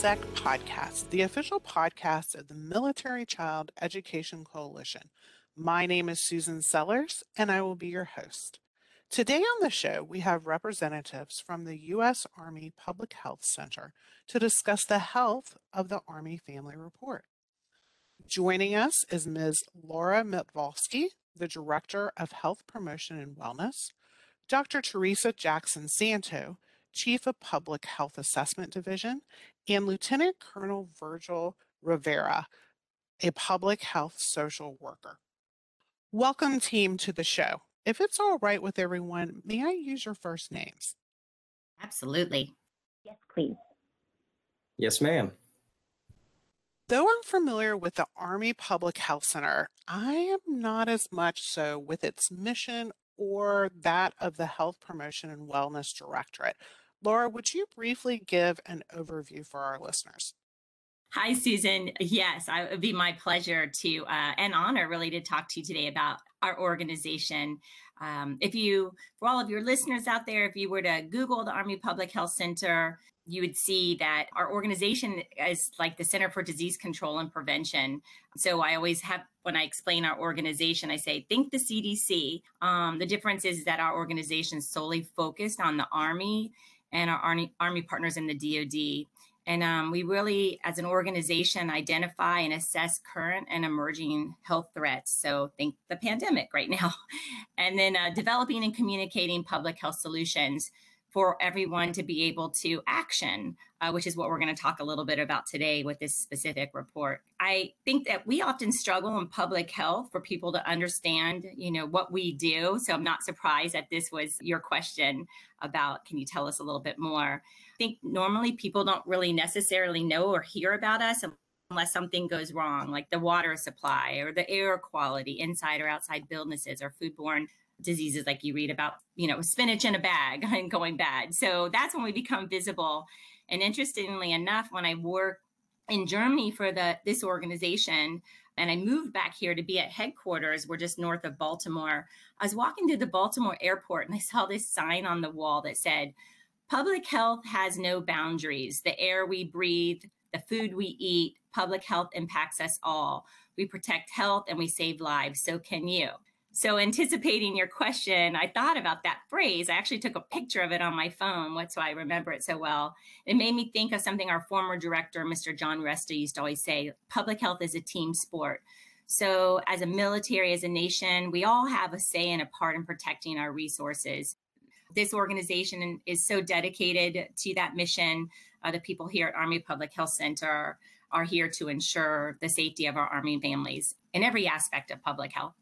to podcast, the official podcast of the Military Child Education Coalition. My name is Susan Sellers, and I will be your host. Today on the show, we have representatives from the U.S. Army Public Health Center to discuss the health of the Army Family Report. Joining us is Ms. Laura Mitvalsky, the Director of Health Promotion and Wellness, Dr. Teresa Jackson Santo, Chief of Public Health Assessment Division, and Lieutenant Colonel Virgil Rivera, a public health social worker. Welcome, team, to the show. If it's all right with everyone, may I use your first names? Absolutely. Yes, please. Yes, ma'am. Though I'm familiar with the Army Public Health Center, I am not as much so with its mission or that of the Health Promotion and Wellness Directorate. Laura, would you briefly give an overview for our listeners? Hi, Susan. Yes, it would be my pleasure to uh, and honor really to talk to you today about our organization. Um, if you, for all of your listeners out there, if you were to Google the Army Public Health Center, you would see that our organization is like the Center for Disease Control and Prevention. So I always have, when I explain our organization, I say, think the CDC. Um, the difference is that our organization is solely focused on the Army and our Army, Army partners in the DoD. And um, we really, as an organization, identify and assess current and emerging health threats. So, think the pandemic right now. And then uh, developing and communicating public health solutions for everyone to be able to action, uh, which is what we're going to talk a little bit about today with this specific report. I think that we often struggle in public health for people to understand, you know, what we do. So I'm not surprised that this was your question about, can you tell us a little bit more? I think normally people don't really necessarily know or hear about us unless something goes wrong, like the water supply or the air quality inside or outside businesses or foodborne diseases like you read about, you know, spinach in a bag and going bad. So that's when we become visible. And interestingly enough, when I worked in Germany for the this organization, and I moved back here to be at headquarters. We're just north of Baltimore. I was walking through the Baltimore airport and I saw this sign on the wall that said, Public health has no boundaries. The air we breathe, the food we eat, public health impacts us all. We protect health and we save lives. So can you. So, anticipating your question, I thought about that phrase. I actually took a picture of it on my phone. What's why I remember it so well. It made me think of something our former director, Mr. John Resta, used to always say public health is a team sport. So, as a military, as a nation, we all have a say and a part in protecting our resources. This organization is so dedicated to that mission. Uh, the people here at Army Public Health Center are here to ensure the safety of our Army families in every aspect of public health.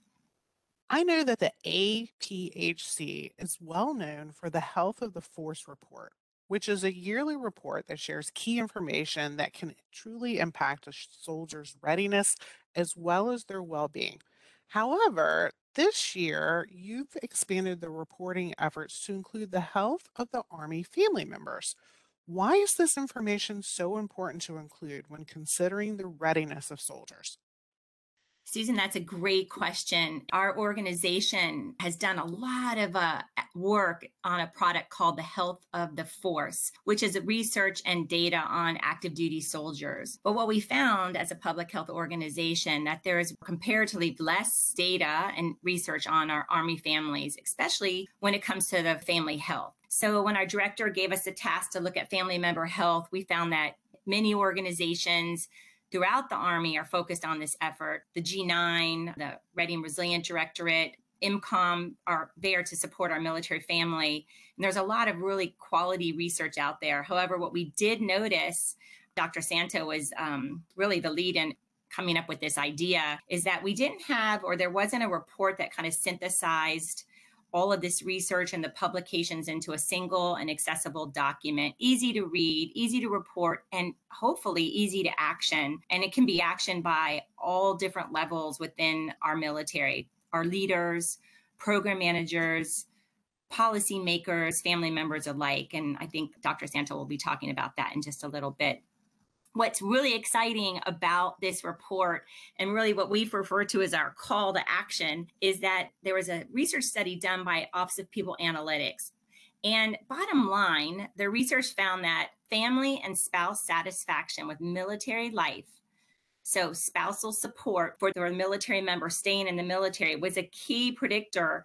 I know that the APHC is well known for the Health of the Force Report, which is a yearly report that shares key information that can truly impact a soldier's readiness as well as their well being. However, this year, you've expanded the reporting efforts to include the health of the Army family members. Why is this information so important to include when considering the readiness of soldiers? Susan, that's a great question. Our organization has done a lot of uh, work on a product called the Health of the Force, which is research and data on active duty soldiers. But what we found as a public health organization that there is comparatively less data and research on our Army families, especially when it comes to the family health. So when our director gave us a task to look at family member health, we found that many organizations throughout the Army are focused on this effort. The G9, the Ready and Resilient Directorate, IMCOM are there to support our military family. And there's a lot of really quality research out there. However, what we did notice, Dr. Santo was um, really the lead in coming up with this idea, is that we didn't have, or there wasn't a report that kind of synthesized all of this research and the publications into a single and accessible document, easy to read, easy to report, and hopefully easy to action. And it can be actioned by all different levels within our military, our leaders, program managers, policymakers, family members alike. And I think Dr. Santo will be talking about that in just a little bit what's really exciting about this report and really what we've referred to as our call to action is that there was a research study done by office of people analytics And bottom line, the research found that family and spouse satisfaction with military life, so spousal support for the military member staying in the military, was a key predictor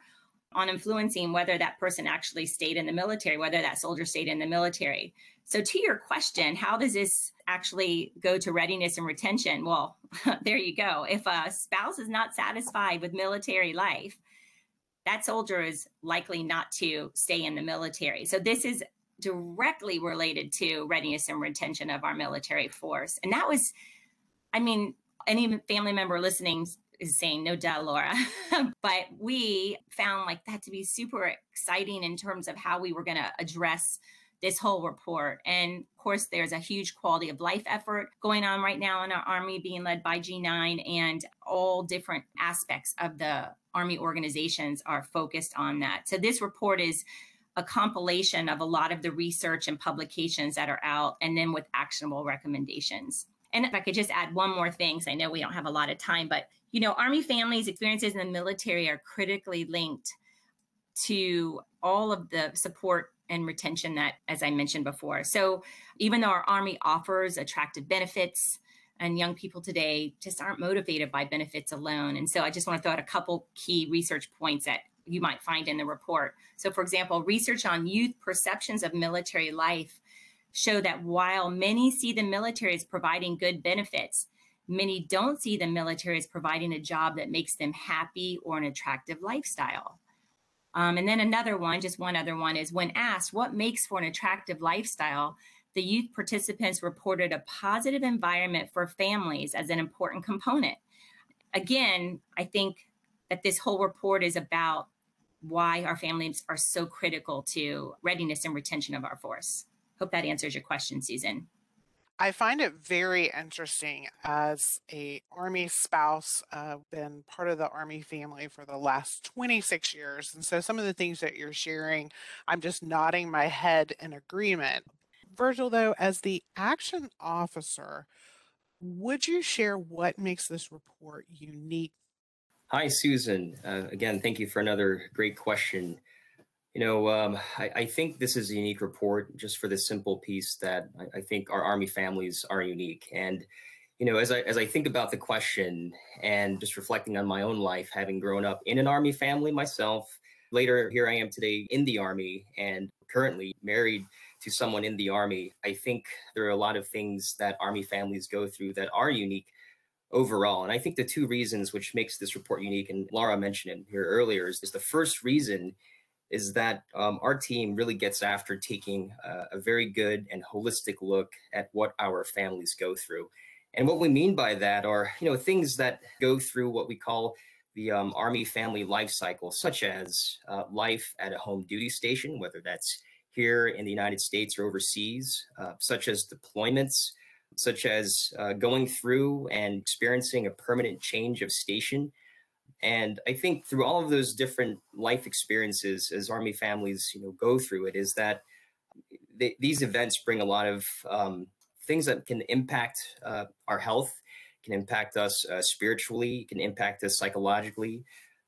on influencing whether that person actually stayed in the military, whether that soldier stayed in the military. So, to your question, how does this actually go to readiness and retention? Well, there you go. If a spouse is not satisfied with military life, that soldier is likely not to stay in the military. So, this is directly related to readiness and retention of our military force. And that was, I mean, any family member listening is saying no duh laura but we found like that to be super exciting in terms of how we were going to address this whole report. And of course there's a huge quality of life effort going on right now in our army being led by g9 and all different aspects of the army organizations are focused on that. So this report is a compilation of a lot of the research and publications that are out and then with actionable recommendations. And if I could just add one more thing, because I know we don't have a lot of time, but you know, Army families' experiences in the military are critically linked to all of the support and retention that, as I mentioned before. So even though our Army offers attractive benefits, and young people today just aren't motivated by benefits alone. And so I just want to throw out a couple key research points that you might find in the report. So, for example, research on youth perceptions of military life show that while many see the military as providing good benefits, many don't see the military as providing a job that makes them happy or an attractive lifestyle. Um, and then another one, just one other one, is when asked what makes for an attractive lifestyle, the youth participants reported a positive environment for families as an important component. Again, I think that this whole report is about why our families are so critical to readiness and retention of our force. Hope that answers your question, Susan. I find it very interesting as a Army spouse, uh, been part of the Army family for the last 26 years. And so some of the things that you're sharing, I'm just nodding my head in agreement. Virgil, though, as the action officer, would you share what makes this report unique? Hi, Susan. Uh, again, thank you for another great question. You know, um, I, I, think this is a unique report just for the simple piece that I, I, think our Army families are unique. And, you know, as I, as I think about the question and just reflecting on my own life, having grown up in an Army family myself, later here I am today in the Army and currently married to someone in the Army, I think there are a lot of things that Army families go through that are unique overall. And I think the two reasons which makes this report unique, and Laura mentioned it here earlier, is, is the first reason is that um, our team really gets after taking uh, a very good and holistic look at what our families go through. And what we mean by that are, you know, things that go through what we call the um, Army family life cycle, such as uh, life at a home duty station, whether that's here in the United States or overseas, uh, such as deployments, such as uh, going through and experiencing a permanent change of station and I think through all of those different life experiences as Army families, you know, go through it, is that they, these events bring a lot of um, things that can impact uh, our health, can impact us uh, spiritually, can impact us psychologically,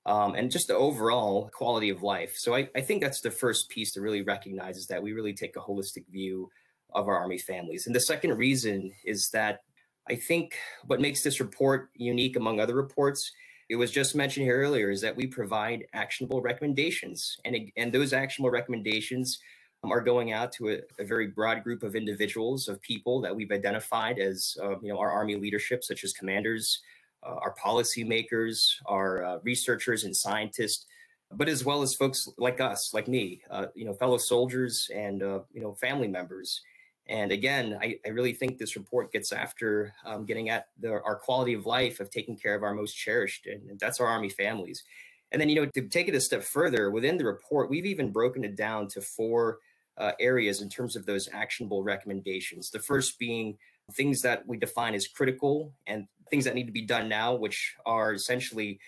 um, and just the overall quality of life. So I, I think that's the first piece to really recognize is that we really take a holistic view of our Army families. And the second reason is that I think what makes this report unique among other reports it was just mentioned here earlier is that we provide actionable recommendations. And, and those actionable recommendations um, are going out to a, a, very broad group of individuals of people that we've identified as uh, you know our army leadership such as commanders uh, our policymakers our uh, researchers and scientists but as well as folks like us like me uh, you know fellow soldiers and uh, you know family members and again, I, I, really think this report gets after um, getting at the, our quality of life of taking care of our most cherished, and that's our Army families. And then, you know, to take it a step further, within the report, we've even broken it down to four uh, areas in terms of those actionable recommendations. The first being things that we define as critical and things that need to be done now, which are essentially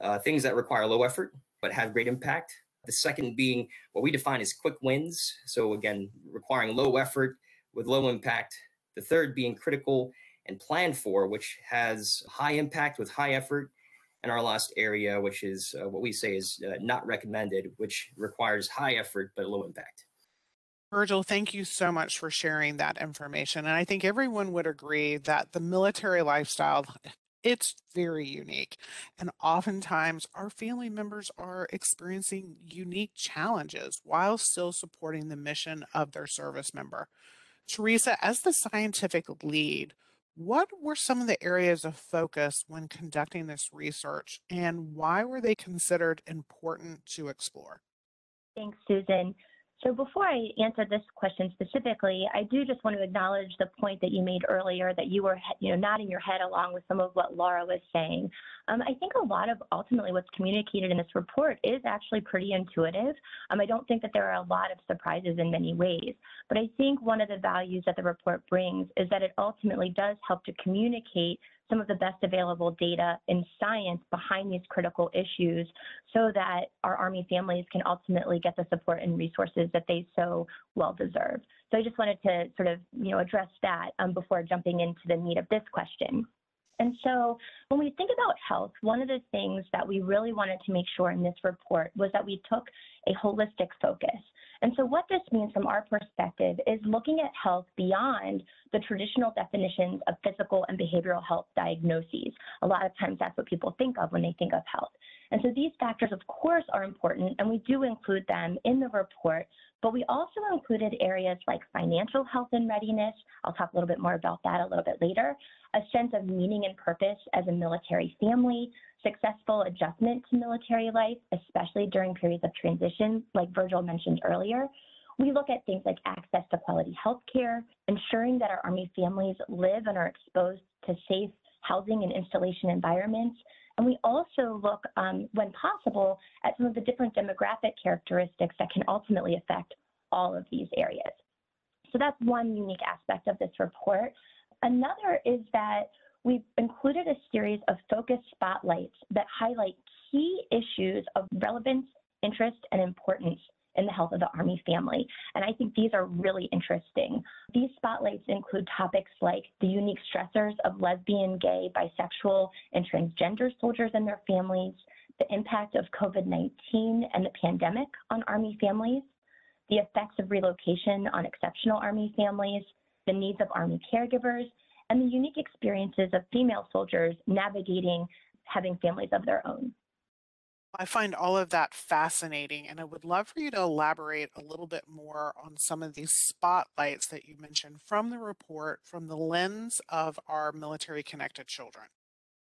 uh, things that require low effort but have great impact. The second being what we define as quick wins. So, again, requiring low effort with low impact. The third being critical and planned for, which has high impact with high effort. and our last area, which is uh, what we say is uh, not recommended, which requires high effort but low impact. Virgil, thank you so much for sharing that information. And I think everyone would agree that the military lifestyle it's very unique. And oftentimes, our family members are experiencing unique challenges while still supporting the mission of their service member. Teresa, as the scientific lead, what were some of the areas of focus when conducting this research, and why were they considered important to explore? Thanks, Susan. So before I answer this question specifically, I do just want to acknowledge the point that you made earlier that you were, you know, nodding your head along with some of what Laura was saying. Um, I think a lot of ultimately what's communicated in this report is actually pretty intuitive. Um, I don't think that there are a lot of surprises in many ways, but I think one of the values that the report brings is that it ultimately does help to communicate some of the best available data and science behind these critical issues so that our Army families can ultimately get the support and resources that they so well deserve. So I just wanted to sort of, you know, address that um, before jumping into the meat of this question. And so when we think about health, one of the things that we really wanted to make sure in this report was that we took a holistic focus. And so what this means from our perspective is looking at health beyond the traditional definitions of physical and behavioral health diagnoses. A lot of times that's what people think of when they think of health. And so these factors, of course, are important, and we do include them in the report, but we also included areas like financial health and readiness. I'll talk a little bit more about that a little bit later. A sense of meaning and purpose as a military family, successful adjustment to military life, especially during periods of transition, like Virgil mentioned earlier. We look at things like access to quality health care, ensuring that our Army families live and are exposed to safe housing and installation environments. And we also look, um, when possible, at some of the different demographic characteristics that can ultimately affect all of these areas. So that's one unique aspect of this report. Another is that we've included a series of focused spotlights that highlight key issues of relevance, interest, and importance in the health of the Army family. And I think these are really interesting. These spotlights include topics like the unique stressors of lesbian, gay, bisexual, and transgender soldiers and their families, the impact of COVID 19 and the pandemic on Army families, the effects of relocation on exceptional Army families, the needs of Army caregivers, and the unique experiences of female soldiers navigating having families of their own. I find all of that fascinating, and I would love for you to elaborate a little bit more on some of these spotlights that you mentioned from the report from the lens of our military connected children.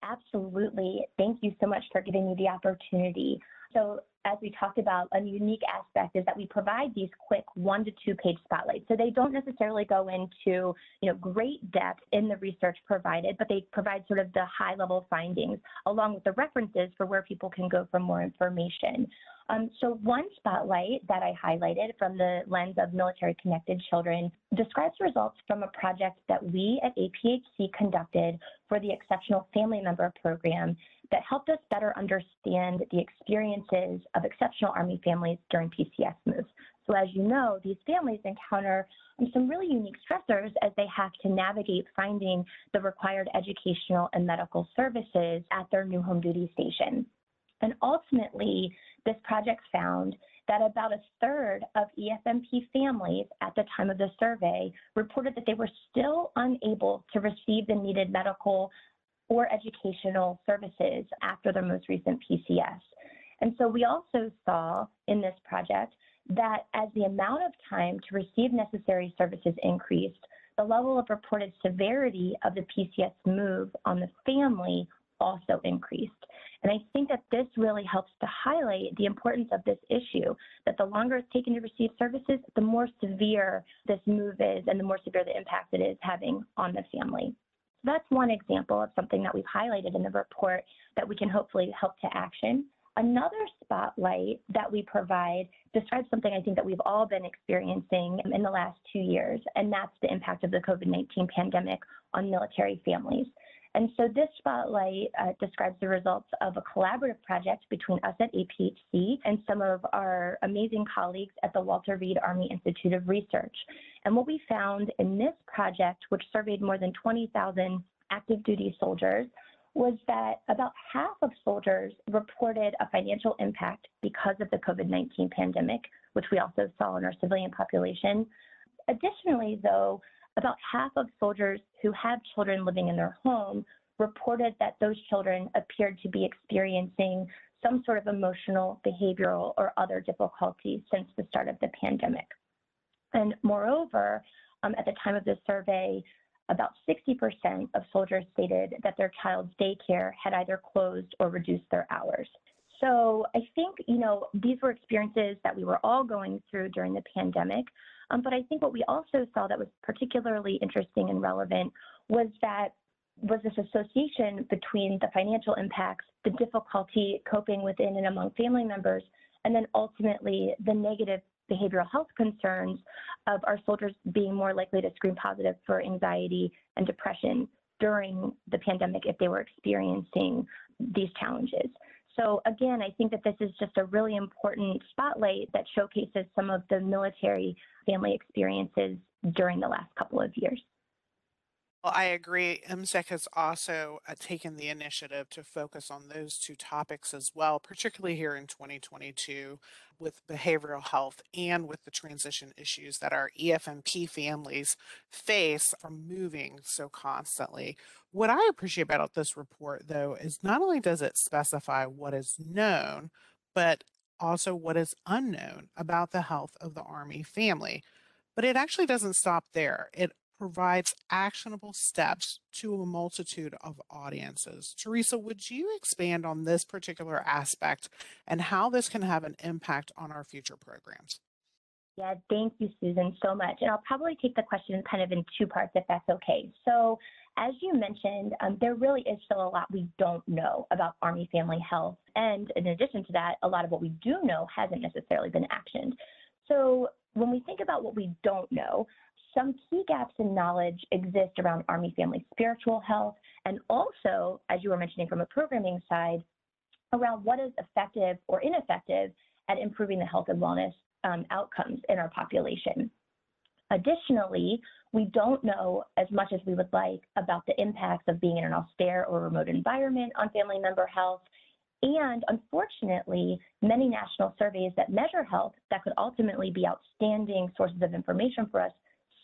Absolutely. Thank you so much for giving me the opportunity. So, as we talked about, a unique aspect is that we provide these quick one to two page spotlights. So they don't necessarily go into, you know, great depth in the research provided, but they provide sort of the high level findings along with the references for where people can go for more information. Um, so one spotlight that I highlighted from the lens of military connected children describes results from a project that we at APHC conducted for the Exceptional Family Member Program that helped us better understand the experiences of exceptional Army families during PCS moves. So as you know, these families encounter um, some really unique stressors as they have to navigate finding the required educational and medical services at their new home duty station. And ultimately, this project found that about a third of EFMP families at the time of the survey reported that they were still unable to receive the needed medical or educational services after their most recent PCS. And so we also saw in this project that as the amount of time to receive necessary services increased, the level of reported severity of the PCS move on the family also increased. And I think that this really helps to highlight the importance of this issue, that the longer it's taken to receive services, the more severe this move is and the more severe the impact it is having on the family So that's one example of something that we've highlighted in the report that we can hopefully help to action. Another spotlight that we provide describes something I think that we've all been experiencing in the last two years, and that's the impact of the COVID 19 pandemic on military families. And so this spotlight uh, describes the results of a collaborative project between us at APHC and some of our amazing colleagues at the Walter Reed Army Institute of Research. And what we found in this project, which surveyed more than 20,000 active duty soldiers, was that about half of soldiers reported a financial impact because of the COVID 19 pandemic, which we also saw in our civilian population. Additionally, though, about half of soldiers who have children living in their home reported that those children appeared to be experiencing some sort of emotional, behavioral, or other difficulties since the start of the pandemic. And moreover, um, at the time of the survey, about 60% of soldiers stated that their child's daycare had either closed or reduced their hours. So I think, you know, these were experiences that we were all going through during the pandemic. Um, but I think what we also saw that was particularly interesting and relevant was that was this association between the financial impacts, the difficulty coping within and among family members, and then ultimately the negative behavioral health concerns of our soldiers being more likely to screen positive for anxiety and depression during the pandemic if they were experiencing these challenges. So again, I think that this is just a really important spotlight that showcases some of the military family experiences during the last couple of years. Well, I agree. MCEC has also uh, taken the initiative to focus on those two topics as well, particularly here in 2022 with behavioral health and with the transition issues that our EFMP families face from moving so constantly. What I appreciate about this report, though, is not only does it specify what is known, but also what is unknown about the health of the Army family. But it actually doesn't stop there. It provides actionable steps to a multitude of audiences. Teresa, would you expand on this particular aspect and how this can have an impact on our future programs? Yeah, thank you, Susan, so much. And I'll probably take the question kind of in two parts, if that's okay. So, as you mentioned, um, there really is still a lot we don't know about Army family health. And in addition to that, a lot of what we do know hasn't necessarily been actioned. So, when we think about what we don't know, some key gaps in knowledge exist around Army family spiritual health, and also, as you were mentioning from a programming side, around what is effective or ineffective at improving the health and wellness um, outcomes in our population. Additionally, we don't know as much as we would like about the impacts of being in an austere or remote environment on family member health. And unfortunately, many national surveys that measure health that could ultimately be outstanding sources of information for us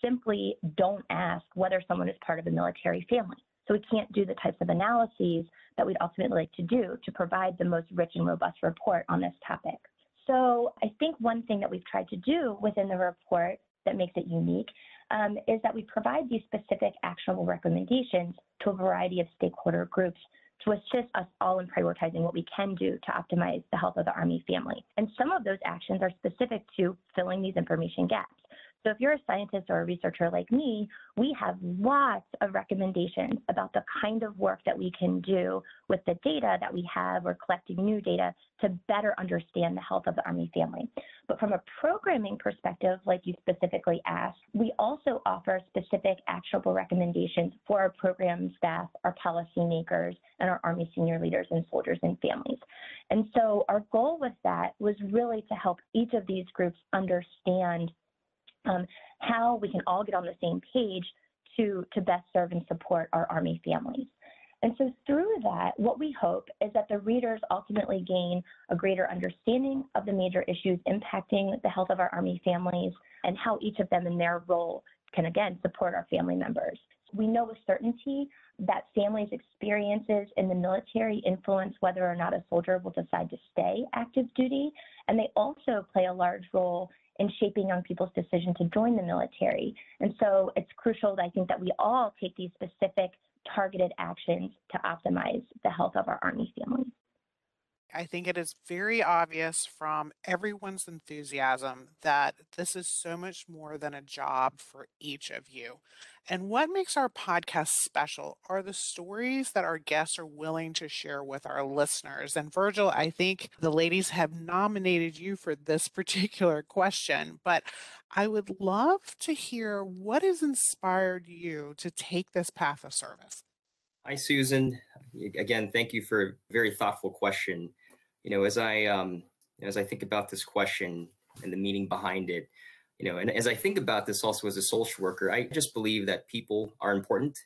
simply don't ask whether someone is part of a military family. So we can't do the types of analyses that we'd ultimately like to do to provide the most rich and robust report on this topic. So I think one thing that we've tried to do within the report that makes it unique um, is that we provide these specific actionable recommendations to a variety of stakeholder groups to assist us all in prioritizing what we can do to optimize the health of the Army family. And some of those actions are specific to filling these information gaps. So if you're a scientist or a researcher like me, we have lots of recommendations about the kind of work that we can do with the data that we have or collecting new data to better understand the health of the Army family. But from a programming perspective, like you specifically asked, we also offer specific actionable recommendations for our program staff, our policymakers, and our Army senior leaders and soldiers and families. And so our goal with that was really to help each of these groups understand um, how we can all get on the same page to, to best serve and support our Army families. And so through that, what we hope is that the readers ultimately gain a greater understanding of the major issues impacting the health of our Army families and how each of them in their role can again support our family members. We know with certainty that families' experiences in the military influence whether or not a soldier will decide to stay active duty, and they also play a large role in shaping young people's decision to join the military. And so it's crucial, that I think, that we all take these specific targeted actions to optimize the health of our Army families. I think it is very obvious from everyone's enthusiasm that this is so much more than a job for each of you. And what makes our podcast special are the stories that our guests are willing to share with our listeners. And Virgil, I think the ladies have nominated you for this particular question, but I would love to hear what has inspired you to take this path of service. Hi, Susan. Again, thank you for a very thoughtful question you know, as I um, as I think about this question and the meaning behind it, you know, and as I think about this also as a social worker, I just believe that people are important.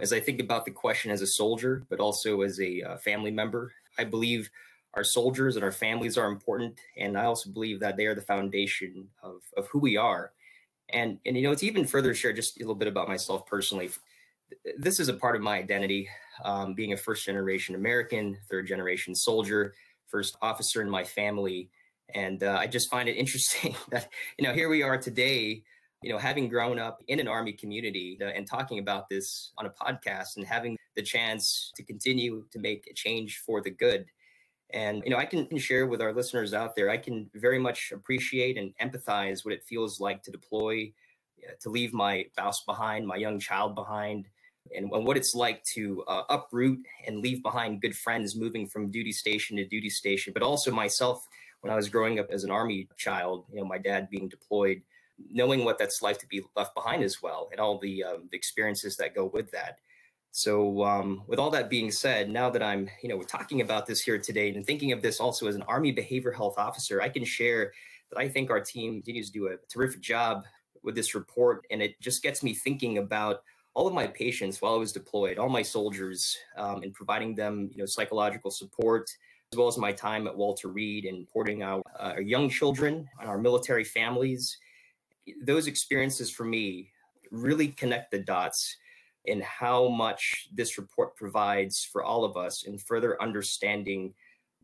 As I think about the question as a soldier, but also as a uh, family member, I believe our soldiers and our families are important. And I also believe that they are the foundation of, of who we are. And, and, you know, it's even further shared just a little bit about myself personally, this is a part of my identity, um, being a first generation American, third generation soldier, first officer in my family. And uh, I just find it interesting that, you know, here we are today, you know, having grown up in an Army community uh, and talking about this on a podcast and having the chance to continue to make a change for the good and you know, I can share with our listeners out there, I can very much appreciate and empathize what it feels like to deploy, uh, to leave my spouse behind, my young child behind, and, what it's like to uh, uproot and leave behind good friends moving from duty station to duty station, but also myself when I was growing up as an army child, you know, my dad being deployed, knowing what that's like to be left behind as well, and all the, um, the experiences that go with that. So, um, with all that being said, now that I'm, you know, we're talking about this here today and thinking of this also as an Army behavior health officer, I can share that I think our team continues to do a terrific job with this report. And it just gets me thinking about all of my patients while I was deployed, all my soldiers, um, and providing them, you know, psychological support, as well as my time at Walter Reed and supporting our, uh, our young children and our military families. Those experiences for me really connect the dots in how much this report provides for all of us in further understanding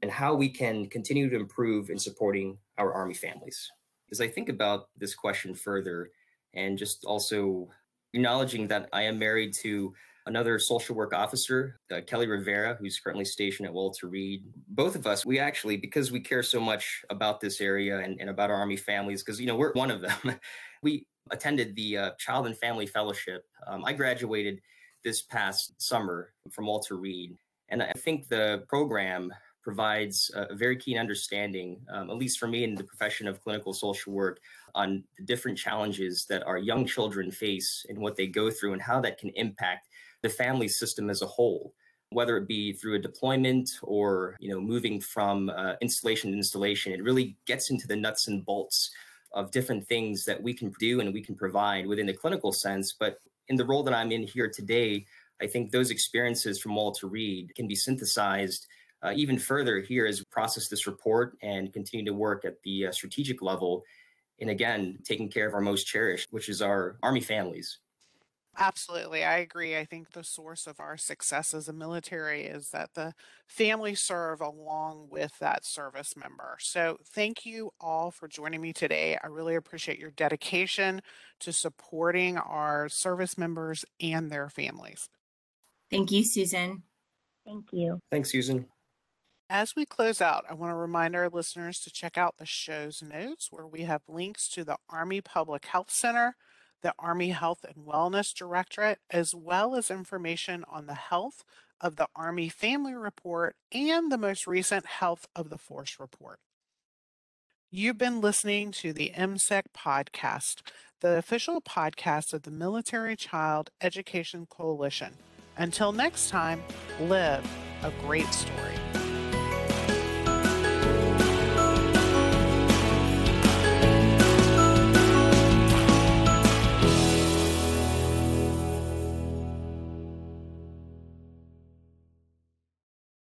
and how we can continue to improve in supporting our Army families. As I think about this question further, and just also acknowledging that I am married to another social work officer, uh, Kelly Rivera, who's currently stationed at Walter Reed. Both of us, we actually, because we care so much about this area and, and about our Army families, because, you know, we're one of them, we attended the uh, Child and Family Fellowship. Um, I graduated this past summer from Walter Reed, and I think the program provides a very keen understanding, um, at least for me in the profession of clinical social work, on the different challenges that our young children face and what they go through and how that can impact the family system as a whole whether it be through a deployment or you know moving from uh, installation to installation it really gets into the nuts and bolts of different things that we can do and we can provide within the clinical sense. But in the role that I'm in here today, I think those experiences from Walter Reed can be synthesized uh, even further here as we process this report and continue to work at the uh, strategic level. And again, taking care of our most cherished, which is our Army families. Absolutely. I agree. I think the source of our success as a military is that the family serve along with that service member. So, thank you all for joining me today. I really appreciate your dedication to supporting our service members and their families. Thank you, Susan. Thank you. Thanks, Susan. As we close out, I want to remind our listeners to check out the show's notes where we have links to the Army Public Health Center the Army Health and Wellness Directorate, as well as information on the health of the Army Family Report and the most recent Health of the Force Report. You've been listening to the MCEC podcast, the official podcast of the Military Child Education Coalition. Until next time, live a great story.